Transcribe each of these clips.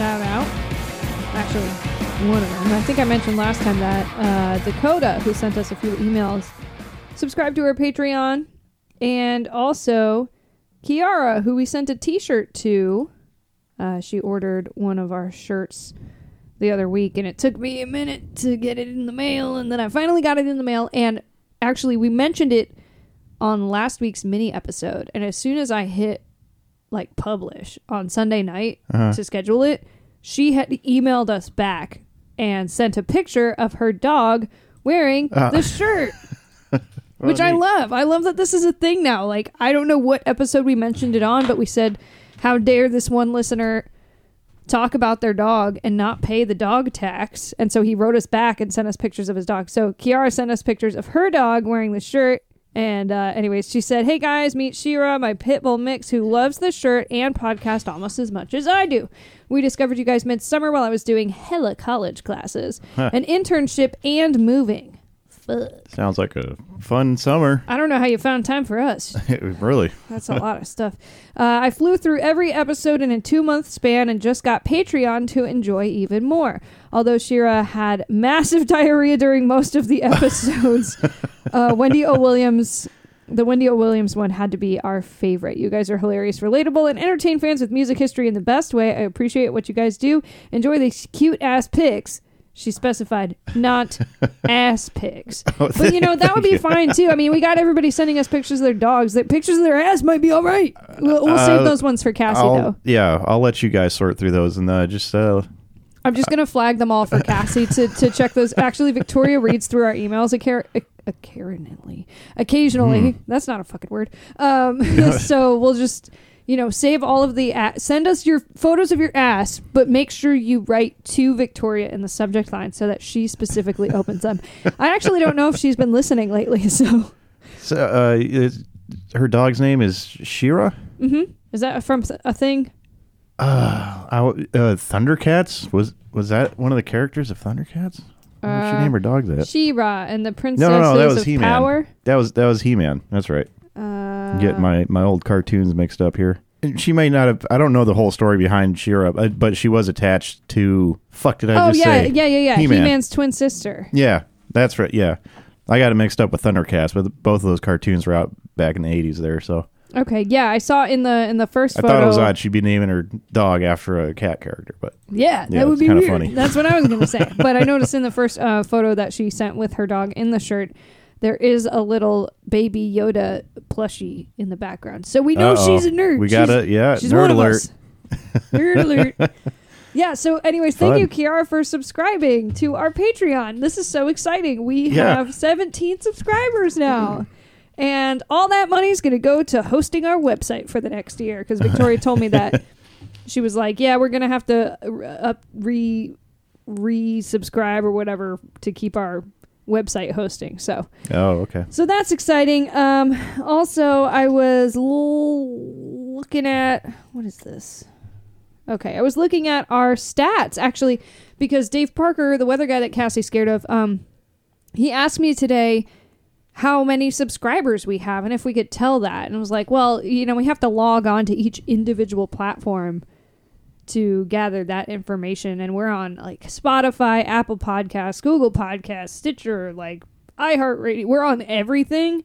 shout out. Actually, one of them. I think I mentioned last time that uh, Dakota, who sent us a few emails, subscribed to our Patreon, and also Kiara, who we sent a T-shirt to. Uh, she ordered one of our shirts the other week, and it took me a minute to get it in the mail, and then I finally got it in the mail. And actually, we mentioned it on last week's mini episode, and as soon as I hit like publish on Sunday night Uh-huh. to schedule it, she had emailed us back and sent a picture of her dog wearing Ah. the shirt. Which I love. I love that this is a thing now. Like, I don't know what episode we mentioned it on, but we said, How dare this one listener talk about their dog and not pay the dog tax? And so he wrote us back and sent us pictures of his dog. So Kiara sent us pictures of her dog wearing the shirt. And, uh, anyways, she said, Hey guys, meet Shira, my pit bull mix, who loves the shirt and podcast almost as much as I do. We discovered you guys midsummer while I was doing hella college classes, an internship, and moving. Fuck. Sounds like a fun summer. I don't know how you found time for us. really. That's a lot of stuff. Uh, I flew through every episode in a two month span and just got Patreon to enjoy even more. Although Shira had massive diarrhea during most of the episodes, uh, Wendy O. Williams. The Wendy O. Williams one had to be our favorite. You guys are hilarious, relatable, and entertain fans with music history in the best way. I appreciate what you guys do. Enjoy these cute ass pics. She specified, not ass pics. But you know, that would be fine too. I mean, we got everybody sending us pictures of their dogs. That pictures of their ass might be all right. We'll, we'll save Uh, those ones for Cassie I'll, though. yeah, I'll let you guys sort through those and uh, just uh, I'm just gonna flag them all for Cassie to, to check those. Actually, Victoria reads through our emails occar- occasionally. Occasionally, Hmm. that's not a fucking word. Um, so we'll just you know save all of the a- send us your photos of your ass, but make sure you write to Victoria in the subject line so that she specifically opens them. I actually don't know if she's been listening lately, so. so, uh, her dog's name is Shira. Mm-hmm. Is that from a thing? Uh, I uh, Thundercats was was that one of the characters of Thundercats? Did she Uh, name her dog that? She-Ra and the princess No, no, no, that was of He-Man. power. That was that was He Man. That's right. Uh, Get my my old cartoons mixed up here. And She may not have. I don't know the whole story behind Shira, but, but she was attached to. Fuck, did I Oh just yeah, say? yeah, yeah, yeah. He-Man. He-Man's twin sister. Yeah, that's right. Yeah, I got it mixed up with Thundercats, but both of those cartoons were out back in the eighties there. So Okay, yeah, I saw in the in the first I photo. thought it was odd she'd be naming her dog after a cat character, but Yeah, Yeah, that would be kinda funny. That's what I was going to say. but I noticed in the first uh, photo that she sent with her dog in the shirt, there is a little baby Yoda plushie in the background. So we know Uh-oh. she's a nerd. We got it. yeah, She's nerd alert. Nerd alert. Yeah, so anyways, thank Fun. you, Kiara, for subscribing to our Patreon. This is so exciting. We Yeah. have 17 subscribers now. And all that money is going to go to hosting our website for the next year because Victoria told me that she was like, "Yeah, we're going to have to uh, up re resubscribe or whatever to keep our website hosting." So, Oh, okay. so that's exciting. Um, also, I was l- looking at what is this? Okay, I was looking at our stats actually because Dave Parker, the weather guy that Cassie's scared of, um, he asked me today how many subscribers we have and if we could tell that, and I was like, well, you know, we have to log on to each individual platform to gather that information, and we're on like Spotify, Apple Podcasts, Google Podcasts, Stitcher, like iHeartRadio. We're on everything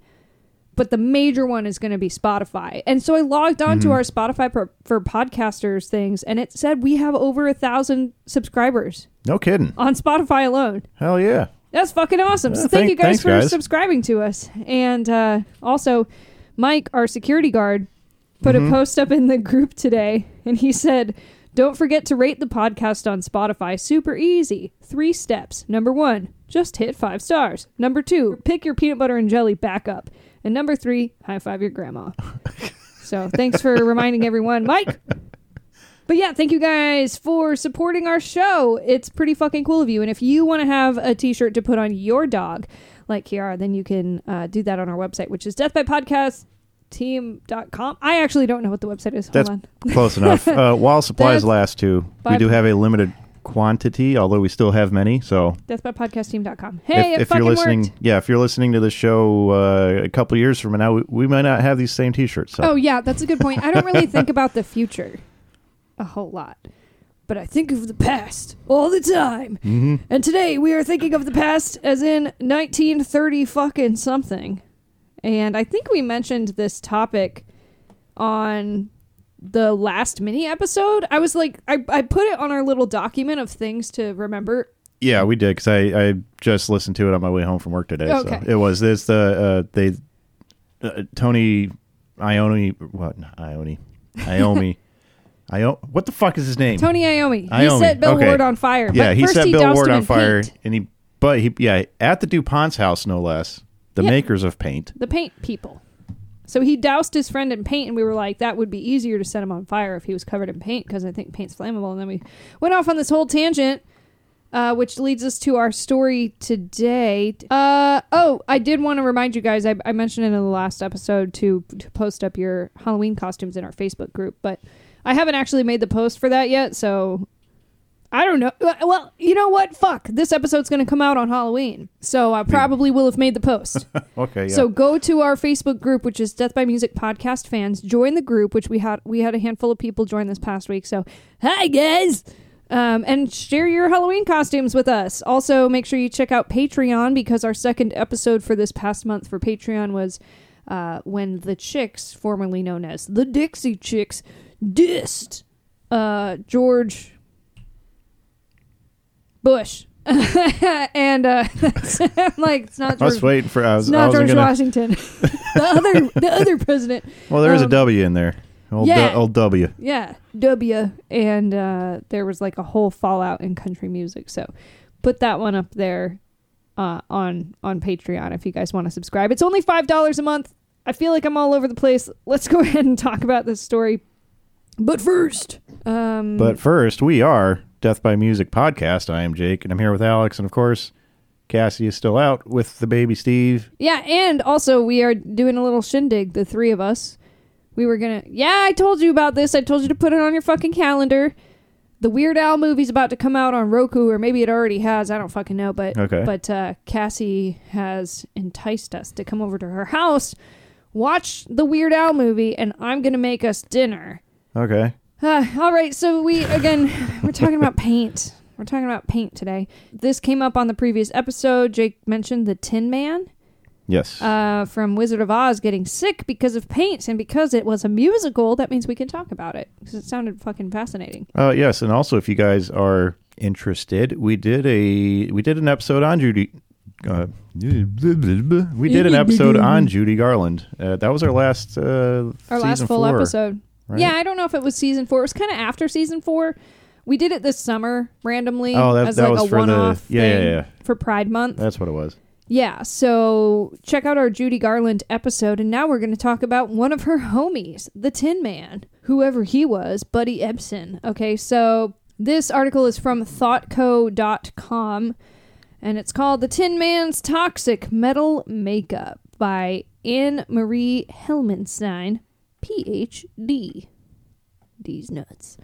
but the major one is going to be Spotify. And so I logged on to Mhm. our Spotify for, for podcasters things, and it said we have over a thousand subscribers No kidding. on Spotify alone. Hell yeah. That's fucking awesome. So thank thank- you guys thanks, for guys. subscribing to us. And uh, also, Mike, our security guard, put Mhm. a post up in the group today, and he said, "Don't forget to rate the podcast on Spotify. Super easy. Three steps. Number one, just hit five stars. Number two, pick your peanut butter and jelly back up. And number three, high five your grandma." so thanks for reminding everyone, Mike. But yeah, thank you guys for supporting our show. It's pretty fucking cool of you. And if you want to have a t shirt to put on your dog, like Kiara, then you can uh, do that on our website, which is deathbypodcastteam.com. I actually don't know what the website is. Hold That's on. Close enough. Uh, while supplies That's last, too, we do have a limited quantity, although we still have many. So Deathbypodcastteam.com. Hey, if, if you're listening, worked. yeah, if you're listening to the show uh, a couple years from now, we, we might not have these same T-shirts. So. Oh, yeah, that's a good point. I don't really think about the future. a whole lot. But I think of the past all the time. Mm-hmm. And today we are thinking of the past as in 1930 fucking something. And I think we mentioned this topic on the last mini episode. I was like, I, I put it on our little document of things to remember. Yeah, we did because I, I just listened to it on my way home from work today. Okay. So it was this the uh, they uh, Tony Ione what not Ione Iommi Io what the fuck is his name? Tony Iommi. He set Bill okay. Ward on fire. yeah, but he set he Bill Ward on fire, paint. and he but he yeah at the Dupont's house no less. The Yeah. makers of paint. The paint people. So he doused his friend in paint, and we were like, that would be easier to set him on fire if he was covered in paint because I think paint's flammable. And then we went off on this whole tangent, uh, which leads us to our story today. Uh, oh, I did want to remind you guys, I, I mentioned it in the last episode to, to post up your Halloween costumes in our Facebook group, but I haven't actually made the post for that yet, so I don't know. Well, you know what? Fuck. This episode's going to come out on Halloween, so I probably will have made the post. Okay, yeah. So go to our Facebook group, which is Death by Music Podcast fans. Join the group, which we had we had a handful of people join this past week. So hi guys, um, and share your Halloween costumes with us. Also, make sure you check out Patreon because our second episode for this past month for Patreon was uh, when the Chicks, formerly known as the Dixie Chicks, dissed uh, George Bush. and uh, I'm like, it's not I was George waiting for I was it's not wasn't George gonna Washington. the other the other president. Well there's a um, W in there. Old, yeah. du- old W. Yeah. W and uh there was like a whole fallout in country music. So put that one up there uh on on Patreon if you guys want to subscribe. It's only five dollars a month. I feel like I'm all over the place. Let's go ahead and talk about this story. But first, um But first, we are Death by Music podcast. I am Jake, and I'm here with Alex, and of course, Cassie is still out with the baby Steve. Yeah, and also we are doing a little shindig, the three of us. We were gonna Yeah, I told you about this. I told you to put it on your fucking calendar. The Weird Al movie's about to come out on Roku, or maybe it already has. I don't fucking know, but Okay. but uh, Cassie has enticed us to come over to her house, watch the Weird Al movie, and I'm gonna make us dinner. Okay. Uh, all right, so we again we're talking about paint. We're talking about paint today. This came up on the previous episode. Jake mentioned the Tin Man Yes. uh, from Wizard of Oz getting sick because of paint, and because it was a musical, that means we can talk about it because it sounded fucking fascinating. Uh, yes, and also if you guys are interested, we did a we did an episode on Judy. Uh, we did an episode on Judy Garland. Uh, that was our last uh, Our last full four, episode. Right? Yeah, I don't know if it was season four. It was kind of after season four. We did it this summer randomly Oh, that- as that like was a for the- one-off yeah, yeah, thing yeah. for Pride Month. That's what it was. Yeah, so check out our Judy Garland episode, and now we're going to talk about one of her homies, the Tin Man, whoever he was, Buddy Ebsen. Okay, so this article is from thoughtco.com, and it's called The Tin Man's Toxic Metal Makeup by Anne Marie Helmenstine, PhD. These nuts.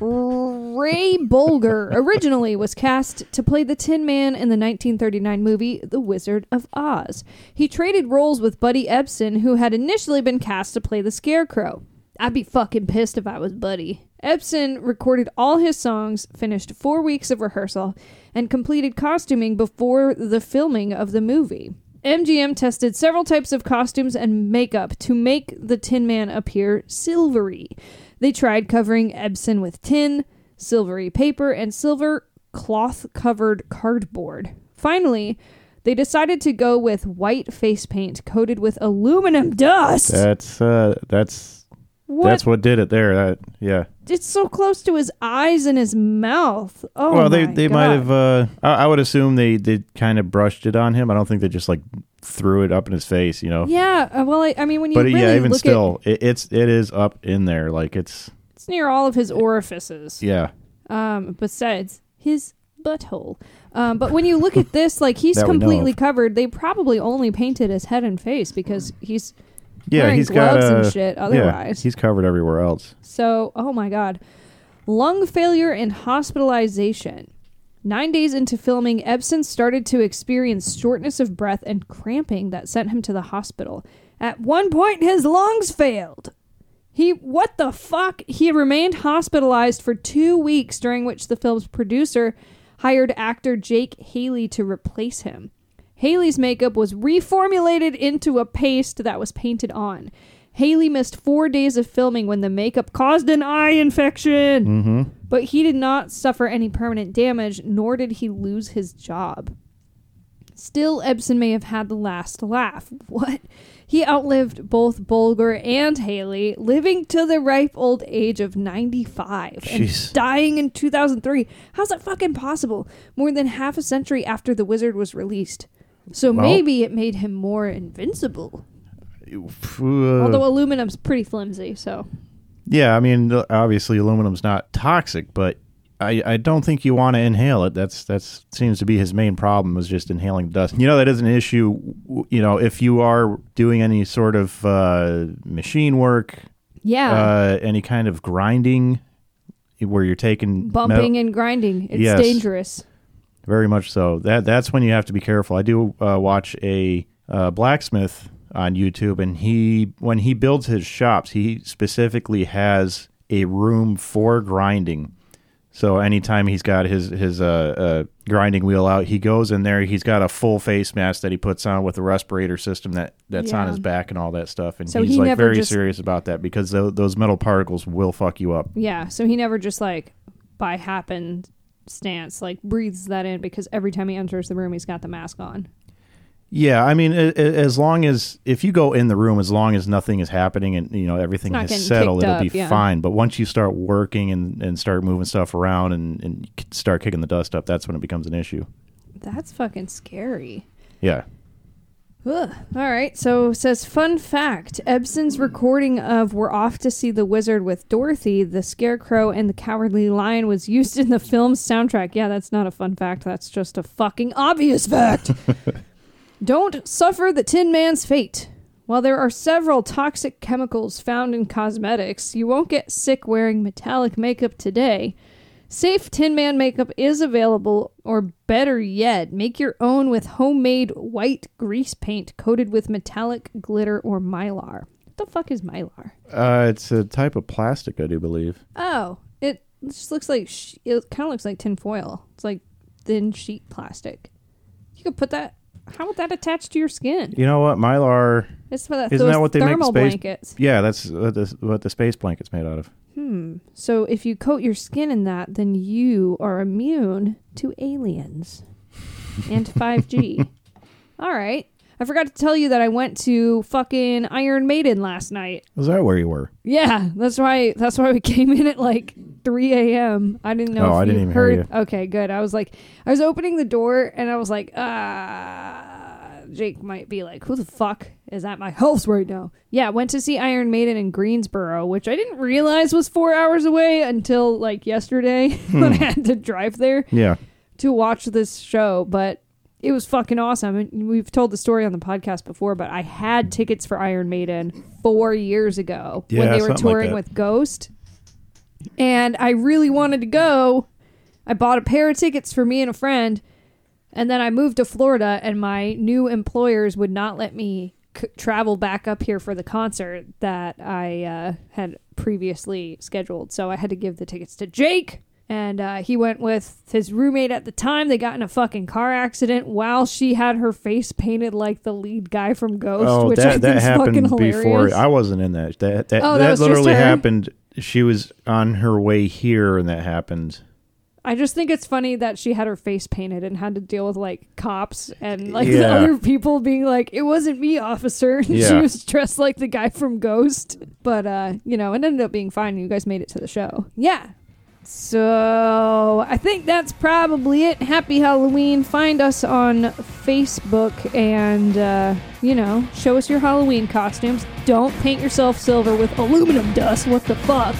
Ray Bolger originally was cast to play the Tin Man in the 1939 movie The Wizard of Oz. He traded roles with Buddy Ebsen, who had initially been cast to play the Scarecrow. I'd be fucking pissed if I was Buddy. Ebsen recorded all his songs, finished four weeks of rehearsal, and completed costuming before the filming of the movie. MGM tested several types of costumes and makeup to make the Tin Man appear silvery. They tried covering Ebsen with tin, silvery paper, and silver cloth covered cardboard. Finally, they decided to go with white face paint coated with aluminum dust. That's uh, that's what? that's what did it there. That yeah. it's so close to his eyes and his mouth. Oh, well, they they God. might have. Uh, I, I would assume they they kind of brushed it on him. I don't think they just like threw it up in his face. You know. Yeah, uh, well, I, I mean, when you but really yeah, even still, it, it's it is up in there. Like it's it's near all of his orifices. yeah. um, besides his butthole. Um, but when you look at this, like he's That we know completely covered. They probably only painted his head and face because he's Yeah, he's got gloves a and shit. yeah, Otherwise, he's covered everywhere else. so oh my god, lung failure and hospitalization. Nine days into filming, Ebsen started to experience shortness of breath and cramping that sent him to the hospital. At one point, his lungs failed. He, what the fuck? He remained hospitalized for two weeks, during which the film's producer hired actor Jack Haley to replace him. Haley's makeup was reformulated into a paste that was painted on. Haley missed four days of filming when the makeup caused an eye infection. Mm-hmm. But he did not suffer any permanent damage, nor did he lose his job. Still, Ebsen may have had the last laugh. What? He outlived both Bolger and Haley, living to the ripe old age of 95 Jeez. and dying in 2003. How's that fucking possible? More than half a century after The Wizard was released. So Well- maybe it made him more invincible. Uh, Although aluminum's pretty flimsy, so. yeah, I mean, obviously aluminum's not toxic, but I, I don't think you want to inhale it. That's that's seems to be his main problem is just inhaling dust. You know that is an issue. You know if you are doing any sort of uh, machine work, Yeah. uh, any kind of grinding, where you're taking Bumping metal- and grinding. It's Yes. dangerous. Very much so. That that's when you have to be careful. I do uh, watch a uh, blacksmith on YouTube, and he when he builds his shops, he specifically has a room for grinding. So anytime he's got his his uh, uh, grinding wheel out, he goes in there. He's got a full face mask that he puts on with a respirator system that that's on his back and all that stuff. And So he's he like very just- serious about that because tho- those metal particles will fuck you up. Yeah, so he never just like by happenstance like breathes that in because every time he enters the room he's got the mask on. Yeah, I mean, a- a- as long as if you go in the room, as long as nothing is happening and you know everything not is getting settled, kicked it'll up, be yeah. fine. But once you start working and, and start moving stuff around and, and start kicking the dust up, that's when it becomes an issue. That's fucking scary. Yeah. Ugh. All right. So it says fun fact: Ebsen's recording of "We're Off to See the Wizard" with Dorothy, the Scarecrow, and the Cowardly Lion was used in the film's soundtrack. Yeah, that's not a fun fact. That's just a fucking obvious fact. Don't suffer the Tin Man's fate. While there are several toxic chemicals found in cosmetics, you won't get sick wearing metallic makeup today. Safe Tin Man makeup is available, or better yet, make your own with homemade white grease paint coated with metallic glitter or mylar. What the fuck is mylar? Uh, it's a type of plastic, I do believe. Oh, it just looks like sh- it kind of looks like tin foil. It's like thin sheet plastic. You could put that. How would that attach to your skin? You know what, Mylar? It's for that, Isn't that what they make thermal space- blankets. Yeah, that's what the, what the space blanket's made out of. Hmm. So if you coat your skin in that, then you are immune to aliens and 5G. All right. I forgot to tell you that I went to fucking Iron Maiden last night. Is that where you were? Yeah, that's why. That's why we came in at like 3 a.m. I didn't know. Oh, if I didn't you even hear heard. Okay, good. I was like, I was opening the door and I was like, ah. Jake might be like, who the fuck is at my house right now? Yeah, went to see Iron Maiden in Greensboro, which I didn't realize was four hours away until like yesterday when I hmm. had to drive there Yeah. to watch this show, but it was fucking awesome. And we've told the story on the podcast before, but I had tickets for Iron Maiden four years ago when they were something like touring with Ghost. And I really wanted to go. I bought a pair of tickets for me and a friend. And then I moved to Florida, and my new employers would not let me c- travel back up here for the concert that I uh, had previously scheduled. So I had to give the tickets to Jake, and uh, he went with his roommate at the time. They got in a fucking car accident while she had her face painted like the lead guy from Ghost, oh, which I that think that is fucking happened hilarious. before. I wasn't in that. That that, Oh, that that was just literally her? happened. She was on her way here, and that happened. I just think it's funny that she had her face painted and had to deal with like cops and like the Yeah. other people being like, "It wasn't me, officer." she Yeah. was dressed like the guy from Ghost, but uh, you know, it ended up being fine. You guys made it to the show. Yeah. So I think that's probably it. Happy Halloween! Find us on Facebook and uh, you know, show us your Halloween costumes. Don't paint yourself silver with aluminum dust. What the fuck?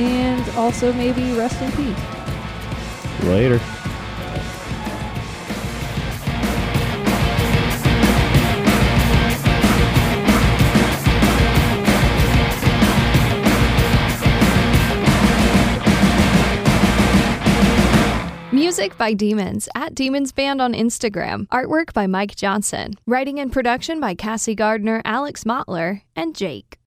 And also maybe rest in peace. Later. Music by Demons at Demons Band on Instagram. Artwork by Mike Johnson. Writing and production by Cassie Gardner, Alex Motler, and Jake.